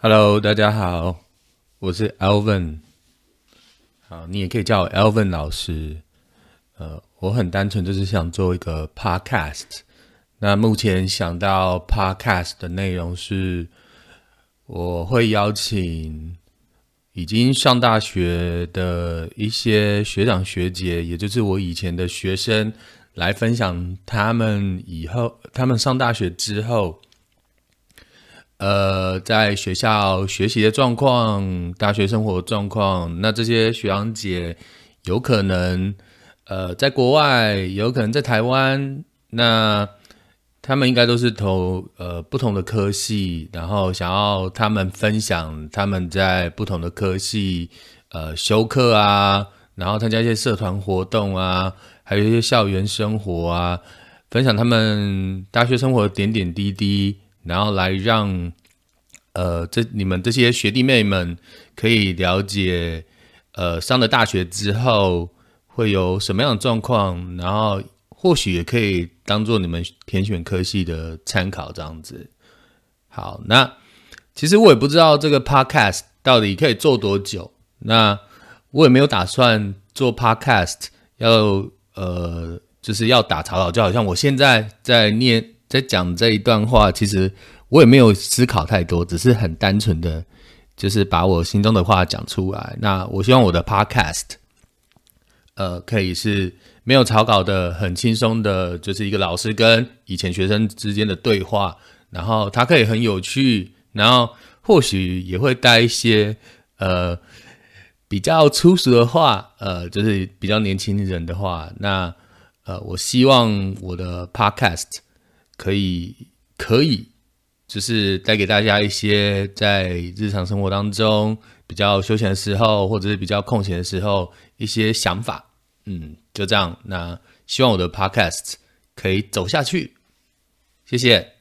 Hello，大家好，我是 Alvin。好，你也可以叫我 Alvin 老师。呃，我很单纯，就是想做一个 Podcast。那目前想到 Podcast 的内容是，我会邀请已经上大学的一些学长学姐，也就是我以前的学生，来分享他们以后他们上大学之后。呃，在学校学习的状况，大学生活状况，那这些学长姐有可能呃在国外，有可能在台湾，那他们应该都是投呃不同的科系，然后想要他们分享他们在不同的科系呃修课啊，然后参加一些社团活动啊，还有一些校园生活啊，分享他们大学生活的点点滴滴。然后来让，呃，这你们这些学弟妹们可以了解，呃，上了大学之后会有什么样的状况，然后或许也可以当做你们填选科系的参考，这样子。好，那其实我也不知道这个 podcast 到底可以做多久，那我也没有打算做 podcast 要呃，就是要打草稿，就好像我现在在念。在讲这一段话，其实我也没有思考太多，只是很单纯的，就是把我心中的话讲出来。那我希望我的 podcast，呃，可以是没有草稿的，很轻松的，就是一个老师跟以前学生之间的对话，然后它可以很有趣，然后或许也会带一些呃比较粗俗的话，呃，就是比较年轻人的话。那呃，我希望我的 podcast。可以，可以，就是带给大家一些在日常生活当中比较休闲的时候，或者是比较空闲的时候一些想法。嗯，就这样。那希望我的 podcast 可以走下去。谢谢。